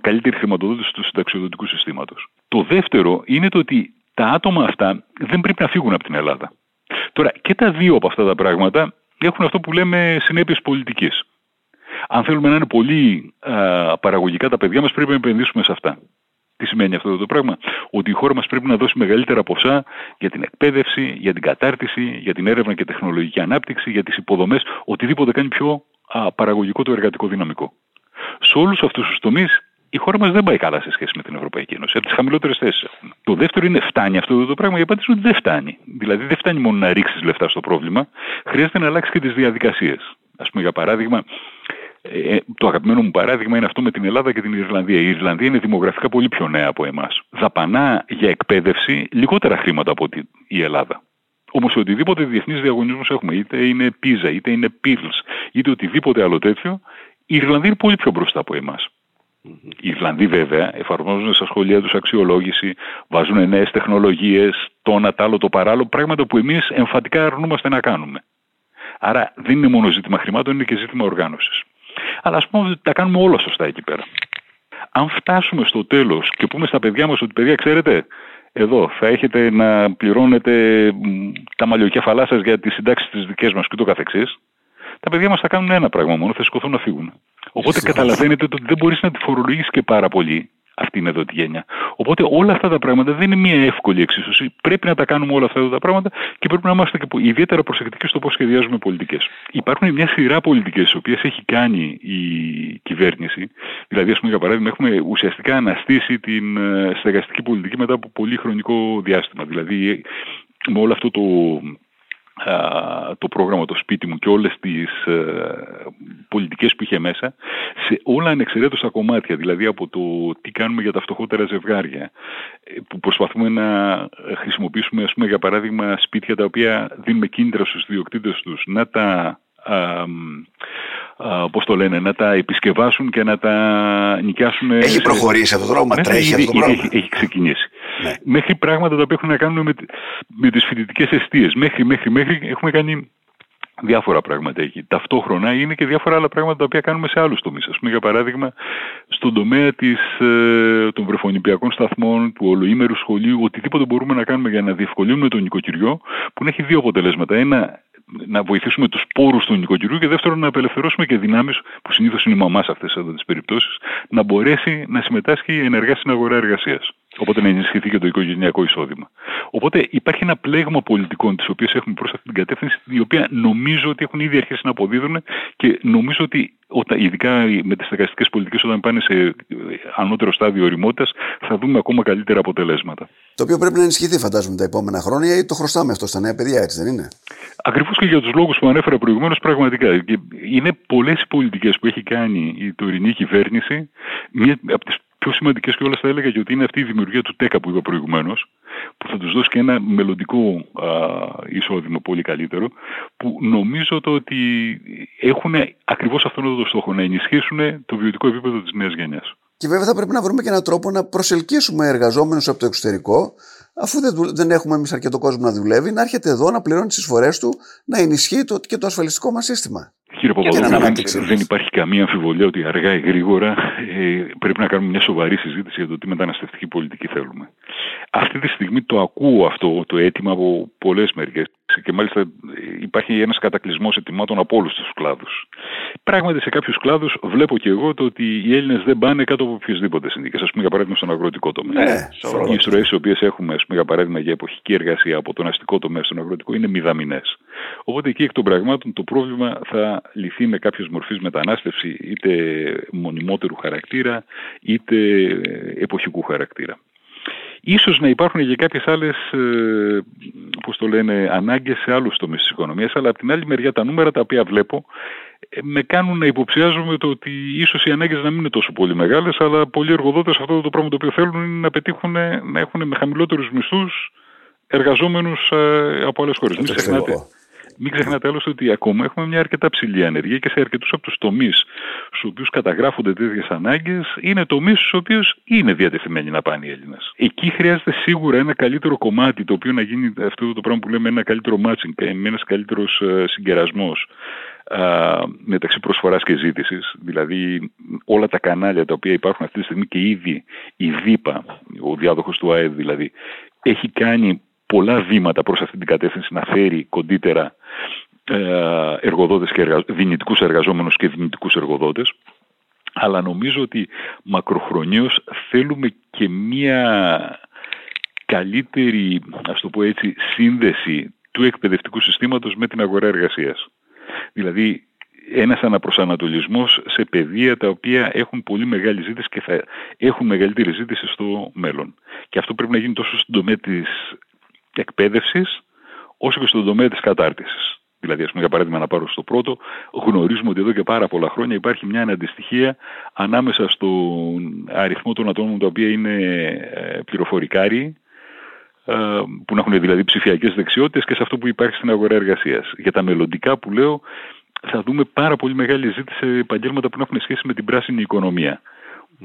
καλύτερη χρηματοδότηση του συνταξιοδοτικού συστήματος. Το δεύτερο είναι το ότι τα άτομα αυτά δεν πρέπει να φύγουν από την Ελλάδα. Τώρα, και τα δύο από αυτά τα πράγματα έχουν αυτό που λέμε συνέπειες πολιτικής. Αν θέλουμε να είναι πολύ α, παραγωγικά τα παιδιά μας, πρέπει να επενδύσουμε σε αυτά. Τι σημαίνει αυτό το πράγμα, Ότι η χώρα μας πρέπει να δώσει μεγαλύτερα ποσά για την εκπαίδευση, για την κατάρτιση, για την έρευνα και τεχνολογική ανάπτυξη, για τις υποδομές, οτιδήποτε κάνει πιο α, παραγωγικό το εργατικό δυναμικό. Σε όλους αυτούς τους τομείς η χώρα μας δεν πάει καλά σε σχέση με την Ευρωπαϊκή Ένωση. Από τις χαμηλότερες θέσεις Το δεύτερο είναι φτάνει αυτό το πράγμα; Η απάντηση είναι ότι δεν φτάνει. Δηλαδή δεν φτάνει μόνο να ρίξεις λεφτά στο πρόβλημα, χρειάζεται να αλλάξεις και τις διαδικασίες. Α πούμε, για παράδειγμα, ε, το αγαπημένο μου παράδειγμα είναι αυτό με την Ελλάδα και την Ιρλανδία. Η Ιρλανδία είναι δημογραφικά πολύ πιο νέα από εμάς. Δαπανά για εκπαίδευση λιγότερα χρήματα από ότι η Ελλάδα. Όμως οτιδήποτε διεθνείς διαγωνισμούς έχουμε, είτε είναι PISA, είτε είναι PIRLS, είτε οτιδήποτε άλλο τέτοιο, η Ιρλανδία είναι πολύ πιο μπροστά από εμάς. Mm-hmm. Οι Ιρλανδοί βέβαια εφαρμόζουν στα σχολεία τους αξιολόγηση, βάζουν νέες τεχνολογίες, το ένα, το άλλο, το παράλληλο, πράγματα που εμείς εμφαντικά αρνούμαστε να κάνουμε. Άρα δεν είναι μόνο ζήτημα χρημάτων, είναι και ζήτημα οργάνωσης. Αλλά ας πούμε ότι τα κάνουμε όλα σωστά εκεί πέρα. Αν φτάσουμε στο τέλος και πούμε στα παιδιά μας ότι παιδιά, ξέρετε, εδώ θα έχετε να πληρώνετε τα μαλλιοκέφαλά σας για τις συντάξεις τη δικές μας και το καθεξής, τα παιδιά μας θα κάνουν ένα πράγμα μόνο, θα σηκωθούν να φύγουν. Οπότε καταλαβαίνετε ότι δεν μπορείς να τη φορολογήσει και πάρα πολύ αυτή είναι εδώ τη γένεια. Οπότε όλα αυτά τα πράγματα δεν είναι μια εύκολη εξίσωση. Πρέπει να τα κάνουμε όλα αυτά τα πράγματα και πρέπει να είμαστε και ιδιαίτερα προσεκτικοί στο πώς σχεδιάζουμε πολιτικές. Υπάρχουν μια σειρά πολιτικές, τις οποίες έχει κάνει η κυβέρνηση. Δηλαδή, ας πούμε, για παράδειγμα, έχουμε ουσιαστικά αναστήσει την ε, στεγαστική πολιτική μετά από πολύ χρονικό διάστημα. Δηλαδή, με όλο αυτό το το πρόγραμμα το σπίτι μου και όλες τις ε, πολιτικές που είχε μέσα σε όλα ανεξαιρέτως τα κομμάτια. Δηλαδή από το τι κάνουμε για τα φτωχότερα ζευγάρια ε, που προσπαθούμε να χρησιμοποιήσουμε ας πούμε για παράδειγμα σπίτια τα οποία δίνουμε κίνητρα στους διοκτήτες τους να τα πώς το λένε, να τα επισκευάσουν και να τα νοικιάσουν. Έχει προχωρήσει αυτό το δρόμο, ναι, τρέχει αυτό το δρόμο. Έχει, έχει ξεκινήσει. Ναι. Μέχρι πράγματα τα οποία έχουν να κάνουν με, με τις φοιτητικές αιστείες. Μέχρι, μέχρι, μέχρι έχουμε κάνει διάφορα πράγματα εκεί. Ταυτόχρονα είναι και διάφορα άλλα πράγματα τα οποία κάνουμε σε άλλους τομείς. Ας πούμε, για παράδειγμα, στον τομέα της, ε, των βρεφονιπιακών σταθμών, του ολοήμερου σχολείου, οτιδήποτε μπορούμε να κάνουμε για να διευκολύνουμε τον νοικοκυριό, που έχει δύο αποτελέσματα. Ένα, να βοηθήσουμε τους πόρους του νοικοκυριού και δεύτερον να απελευθερώσουμε και δυνάμεις, που συνήθως είναι η μαμάς σε αυτέ τις περιπτώσεις, να μπορέσει να συμμετάσχει ενεργά στην αγορά εργασίας. Οπότε να ενισχυθεί και το οικογενειακό εισόδημα. Οπότε υπάρχει ένα πλέγμα πολιτικών τις οποίες έχουμε προς αυτή την κατεύθυνση, η οποία νομίζω ότι έχουν ήδη αρχίσει να αποδίδουν και νομίζω ότι όταν, ειδικά με τις στεγαστικές πολιτικές, όταν πάνε σε ανώτερο στάδιο οριμότητας, θα δούμε ακόμα καλύτερα αποτελέσματα. Το οποίο πρέπει να ενισχυθεί, φαντάζομαι, τα επόμενα χρόνια ή το χρωστάμε αυτό στα νέα παιδιά, έτσι δεν είναι; Ακριβώς και για τους λόγους που ανέφερα προηγουμένως, πραγματικά. Και είναι πολλές οι πολιτικές που έχει κάνει η τωρινή κυβέρνηση. Μία από τις πιο σημαντικές και όλα θα έλεγα και ότι είναι αυτή η δημιουργία του ΤΕΚΑ που είπα προηγουμένως, που θα τους δώσει και ένα μελλοντικό α, εισόδημα πολύ καλύτερο, που νομίζω το ότι έχουν ακριβώς αυτόν τον στόχο, να ενισχύσουν το βιωτικό επίπεδο της νέας γενιάς. Και βέβαια θα πρέπει να βρούμε και έναν τρόπο να προσελκύσουμε εργαζόμενους από το εξωτερικό, αφού δεν, δεν έχουμε εμείς αρκετό κόσμο να δουλεύει, να έρχεται εδώ να πληρώνει τις εισφορές του, να ενισχύει το, και το ασφαλιστικό μας σύστημα. Κύριε Παπαδόπουλο, δεν, δεν υπάρχει καμία αμφιβολία ότι αργά ή γρήγορα ε, πρέπει να κάνουμε μια σοβαρή συζήτηση για το τι μεταναστευτική πολιτική θέλουμε. Αυτή τη στιγμή το ακούω αυτό το αίτημα από πολλές μερικές και μάλιστα υπάρχει ένας κατακλυσμός ετοιμάτων από όλους τους κλάδους. Πράγματι, σε κάποιους κλάδους βλέπω και εγώ το ότι οι Έλληνες δεν πάνε κάτω από οποιασδήποτε συνθήκες. Α πούμε, για παράδειγμα, στον αγροτικό τομέα. Ναι, οι εισρωέ οι οποίες έχουμε, πούμε, για παράδειγμα, για εποχική εργασία από τον αστικό τομέα στον αγροτικό είναι μηδαμινές. Οπότε εκεί εκ των πραγμάτων το πρόβλημα θα λυθεί με κάποιες μορφή μετανάστευση είτε μονιμότερου χαρακτήρα είτε εποχικού χαρακτήρα. Ίσως να υπάρχουν και κάποιες άλλες, ε, πώς το λένε, ανάγκες σε άλλους τομείς της οικονομίας, αλλά από την άλλη μεριά τα νούμερα τα οποία βλέπω ε, με κάνουν να υποψιάζομαι το ότι ίσως οι ανάγκες να μην είναι τόσο πολύ μεγάλες, αλλά πολλοί εργοδότες αυτό το πράγμα το οποίο θέλουν είναι να πετύχουν, να έχουν με χαμηλότερους μισθούς εργαζόμενους ε, από άλλες χώρες. Μην ξεχνάτε, μην ξεχνάτε άλλωστε ότι ακόμα έχουμε μια αρκετά ψηλή ανεργία και σε αρκετούς από τους τομείς στους οποίους καταγράφονται τέτοιες ανάγκες είναι τομείς στους οποίους είναι διατεθειμένοι να πάνε οι Έλληνες. Εκεί χρειάζεται σίγουρα ένα καλύτερο κομμάτι το οποίο να γίνει αυτό το πράγμα που λέμε ένα καλύτερο matching, ένας καλύτερος ε, συγκερασμός μεταξύ προσφοράς και ζήτησης, δηλαδή όλα τα κανάλια τα οποία υπάρχουν αυτή τη στιγμή και ήδη η ΔΥΠΑ, ο διάδοχος του ΑΕΔ δηλαδή, έχει κάνει πολλά βήματα προς αυτή την κατεύθυνση να φέρει κοντύτερα ε, εργοδότες και εργα... δυνητικούς εργαζόμενους και δυνητικούς εργοδότες αλλά νομίζω ότι μακροχρονίως θέλουμε και μία καλύτερη, ας το πω έτσι, σύνδεση του εκπαιδευτικού συστήματος με την αγορά εργασίας. Δηλαδή, ένας αναπροσανατολισμός σε παιδεία τα οποία έχουν πολύ μεγάλη ζήτηση και θα έχουν μεγαλύτερη ζήτηση στο μέλλον. Και αυτό πρέπει να γίνει τόσο στον τομέα της εκπαίδευσης όσο και στον τομέα της κατάρτισης. Δηλαδή, ας πούμε, για παράδειγμα, να πάρω στο πρώτο, γνωρίζουμε ότι εδώ και πάρα πολλά χρόνια υπάρχει μια αναντιστοιχία ανάμεσα στον αριθμό των ατόμων τα οποία είναι ε, πληροφορικάροι, ε, που να έχουν δηλαδή ψηφιακές δεξιότητες και σε αυτό που υπάρχει στην αγορά εργασίας. Για τα μελλοντικά που λέω, θα δούμε πάρα πολύ μεγάλη ζήτηση σε επαγγέλματα που να έχουν σχέση με την πράσινη οικονομία.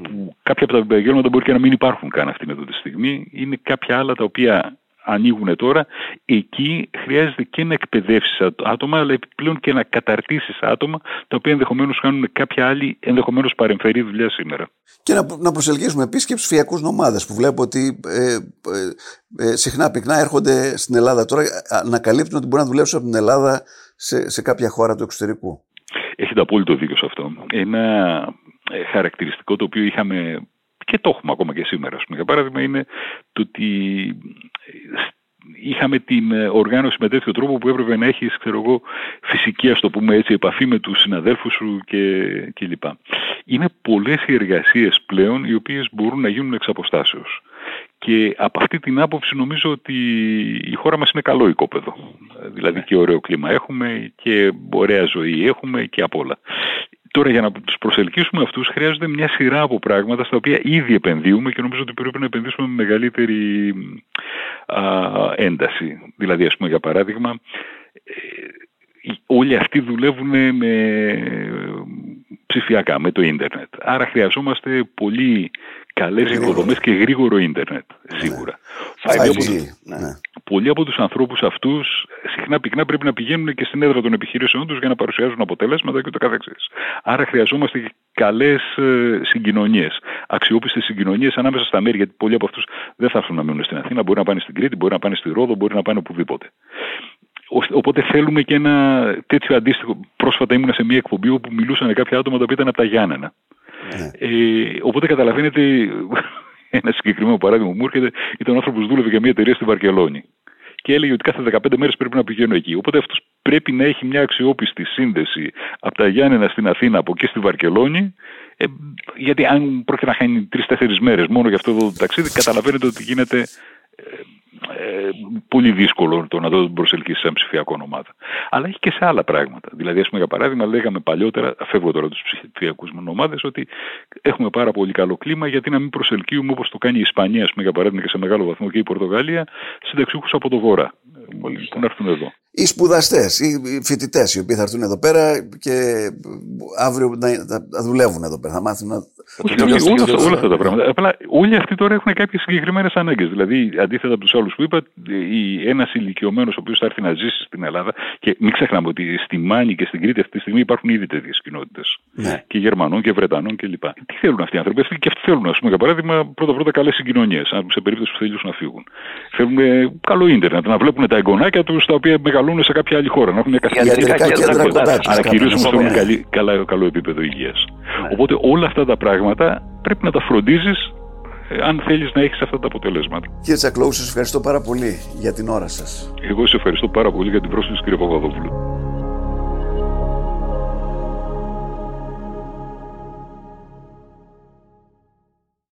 Που κάποια από τα επαγγέλματα μπορεί και να μην υπάρχουν καν αυτή εδώ τη στιγμή. Είναι κάποια άλλα τα οποία ανοίγουν τώρα, εκεί χρειάζεται και να εκπαιδεύσεις άτομα, αλλά επιπλέον και να καταρτήσεις άτομα, τα οποία ενδεχομένως κάνουν κάποια άλλη ενδεχομένως παρεμφερή δουλειά σήμερα. Και να, να προσελκύσουμε επίση και ψηφιακού νομάδες, που βλέπω ότι ε, ε, ε, συχνά πυκνά έρχονται στην Ελλάδα τώρα, ανακαλύπτουν ότι μπορούν να δουλέψουν από την Ελλάδα σε, σε κάποια χώρα του εξωτερικού. Έχετε απόλυτο δίκιο σε αυτό. Ένα ε, χαρακτηριστικό το οποίο είχαμε και το έχουμε ακόμα και σήμερα. Για παράδειγμα είναι το ότι είχαμε την ε, οργάνωση με τέτοιο τρόπο που έπρεπε να έχεις ξέρω εγώ, φυσική ας το πούμε έτσι επαφή με τους συναδέλφους σου και, και λοιπά. Είναι πολλές οι εργασίες πλέον οι οποίες μπορούν να γίνουν εξ αποστάσεως. Και από αυτή την άποψη νομίζω ότι η χώρα μας είναι καλό οικόπεδο. Δηλαδή και ωραίο κλίμα έχουμε και ωραία ζωή έχουμε και απ' όλα. Τώρα για να τους προσελκύσουμε αυτούς χρειάζονται μια σειρά από πράγματα στα οποία ήδη επενδύουμε και νομίζω ότι πρέπει να επενδύσουμε με μεγαλύτερη α, ένταση. Δηλαδή ας πούμε για παράδειγμα ε, όλοι αυτοί δουλεύουν με ψηφιακά, με το ίντερνετ. Άρα χρειαζόμαστε πολύ καλές υποδομές και γρήγορο ίντερνετ, σίγουρα. Ναι. ναι. Πολλοί από τους ανθρώπους αυτούς συχνά πυκνά πρέπει να πηγαίνουν και στην έδρα των επιχειρήσεών τους για να παρουσιάζουν αποτελέσματα και το καθεξής. Άρα χρειαζόμαστε καλές ε, συγκοινωνίες, αξιόπιστες συγκοινωνίες ανάμεσα στα μέρη, γιατί πολλοί από αυτούς δεν θα έρθουν να μείνουν στην Αθήνα, μπορεί να πάνε στην Κρήτη, μπορεί να πάνε στη Ρόδο, μπορεί να πάνε οπουδήποτε. Οπότε θέλουμε και ένα τέτοιο αντίστοιχο. Πρόσφατα ήμουν σε μια εκπομπή όπου μιλούσαν κάποια άτομα τα οποία ήταν από τα Γιάννενα. Ναι. Ε, οπότε καταλαβαίνετε, [laughs] ένα συγκεκριμένο παράδειγμα μου έρχεται, ήταν ο άνθρωπος που δούλευε για μια εταιρεία στη Βαρκελόνη. Και έλεγε ότι κάθε 15 μέρες πρέπει να πηγαίνω εκεί. Οπότε αυτός πρέπει να έχει μια αξιόπιστη σύνδεση από τα Γιάννενα στην Αθήνα, από εκεί στη Βαρκελόνη. Ε, γιατί αν πρόκειται να χάνει τρει-τέσσερι μέρες μόνο για αυτό το ταξίδι, καταλαβαίνετε ότι γίνεται ε, ε, πολύ δύσκολο το να το προσελκύσει σε ψηφιακό ομάδα. Αλλά έχει και σε άλλα πράγματα. Δηλαδή, ας πούμε, για παράδειγμα, λέγαμε παλιότερα, φεύγω τώρα τους ψηφιακούς ομάδε, ότι έχουμε πάρα πολύ καλό κλίμα, γιατί να μην προσελκύουμε όπως το κάνει η Ισπανία, ας πούμε, για παράδειγμα, και σε μεγάλο βαθμό και η Πορτογαλία, συνταξιούχους από το Βορρά. Που να έρθουν εδώ. Οι σπουδαστές, οι φοιτητές, οι οποίοι θα έρθουν εδώ πέρα και αύριο θα δουλεύουν εδώ πέρα, θα μάθουν να όλα, αυτά τα πράγματα. Απλά όλοι αυτοί τώρα έχουν κάποιες συγκεκριμένες ανάγκες. Δηλαδή, αντίθετα από τους άλλους που είπα, ένας ηλικιωμένος ο οποίος θα έρθει να ζήσει στην Ελλάδα, και μην ξεχνάμε ότι στη Μάνη και στην Κρήτη αυτή τη στιγμή υπάρχουν ήδη τέτοιες κοινότητες. Ναι. Και Γερμανών και Βρετανών κλπ. Τι θέλουν αυτοί οι άνθρωποι, αυτοί και αυτοί θέλουν, ας πούμε, για παράδειγμα, πρώτα-πρώτα καλές συγκοινωνίες, σε περίπτωση που θέλουν να φύγουν. Θέλουν καλό ίντερνετ, να βλέπουν τα εγγονάκια τους τα οποία μεγαλούν σε κάποια άλλη χώρα, να έχουν καθηγητικά κέντρα Αλλά κυρίω θέλουν καλό επίπεδο υγείας. Ναι. Οπότε όλα αυτά τα πράγματα πρέπει να τα φροντίζεις ε, αν θέλεις να έχεις αυτά τα αποτελέσματα. Κύριε Τσακλώου, σας ευχαριστώ πάρα πολύ για την ώρα σας. Εγώ σας ευχαριστώ πάρα πολύ για την πρόσκληση κύριε Παπαδόπουλο.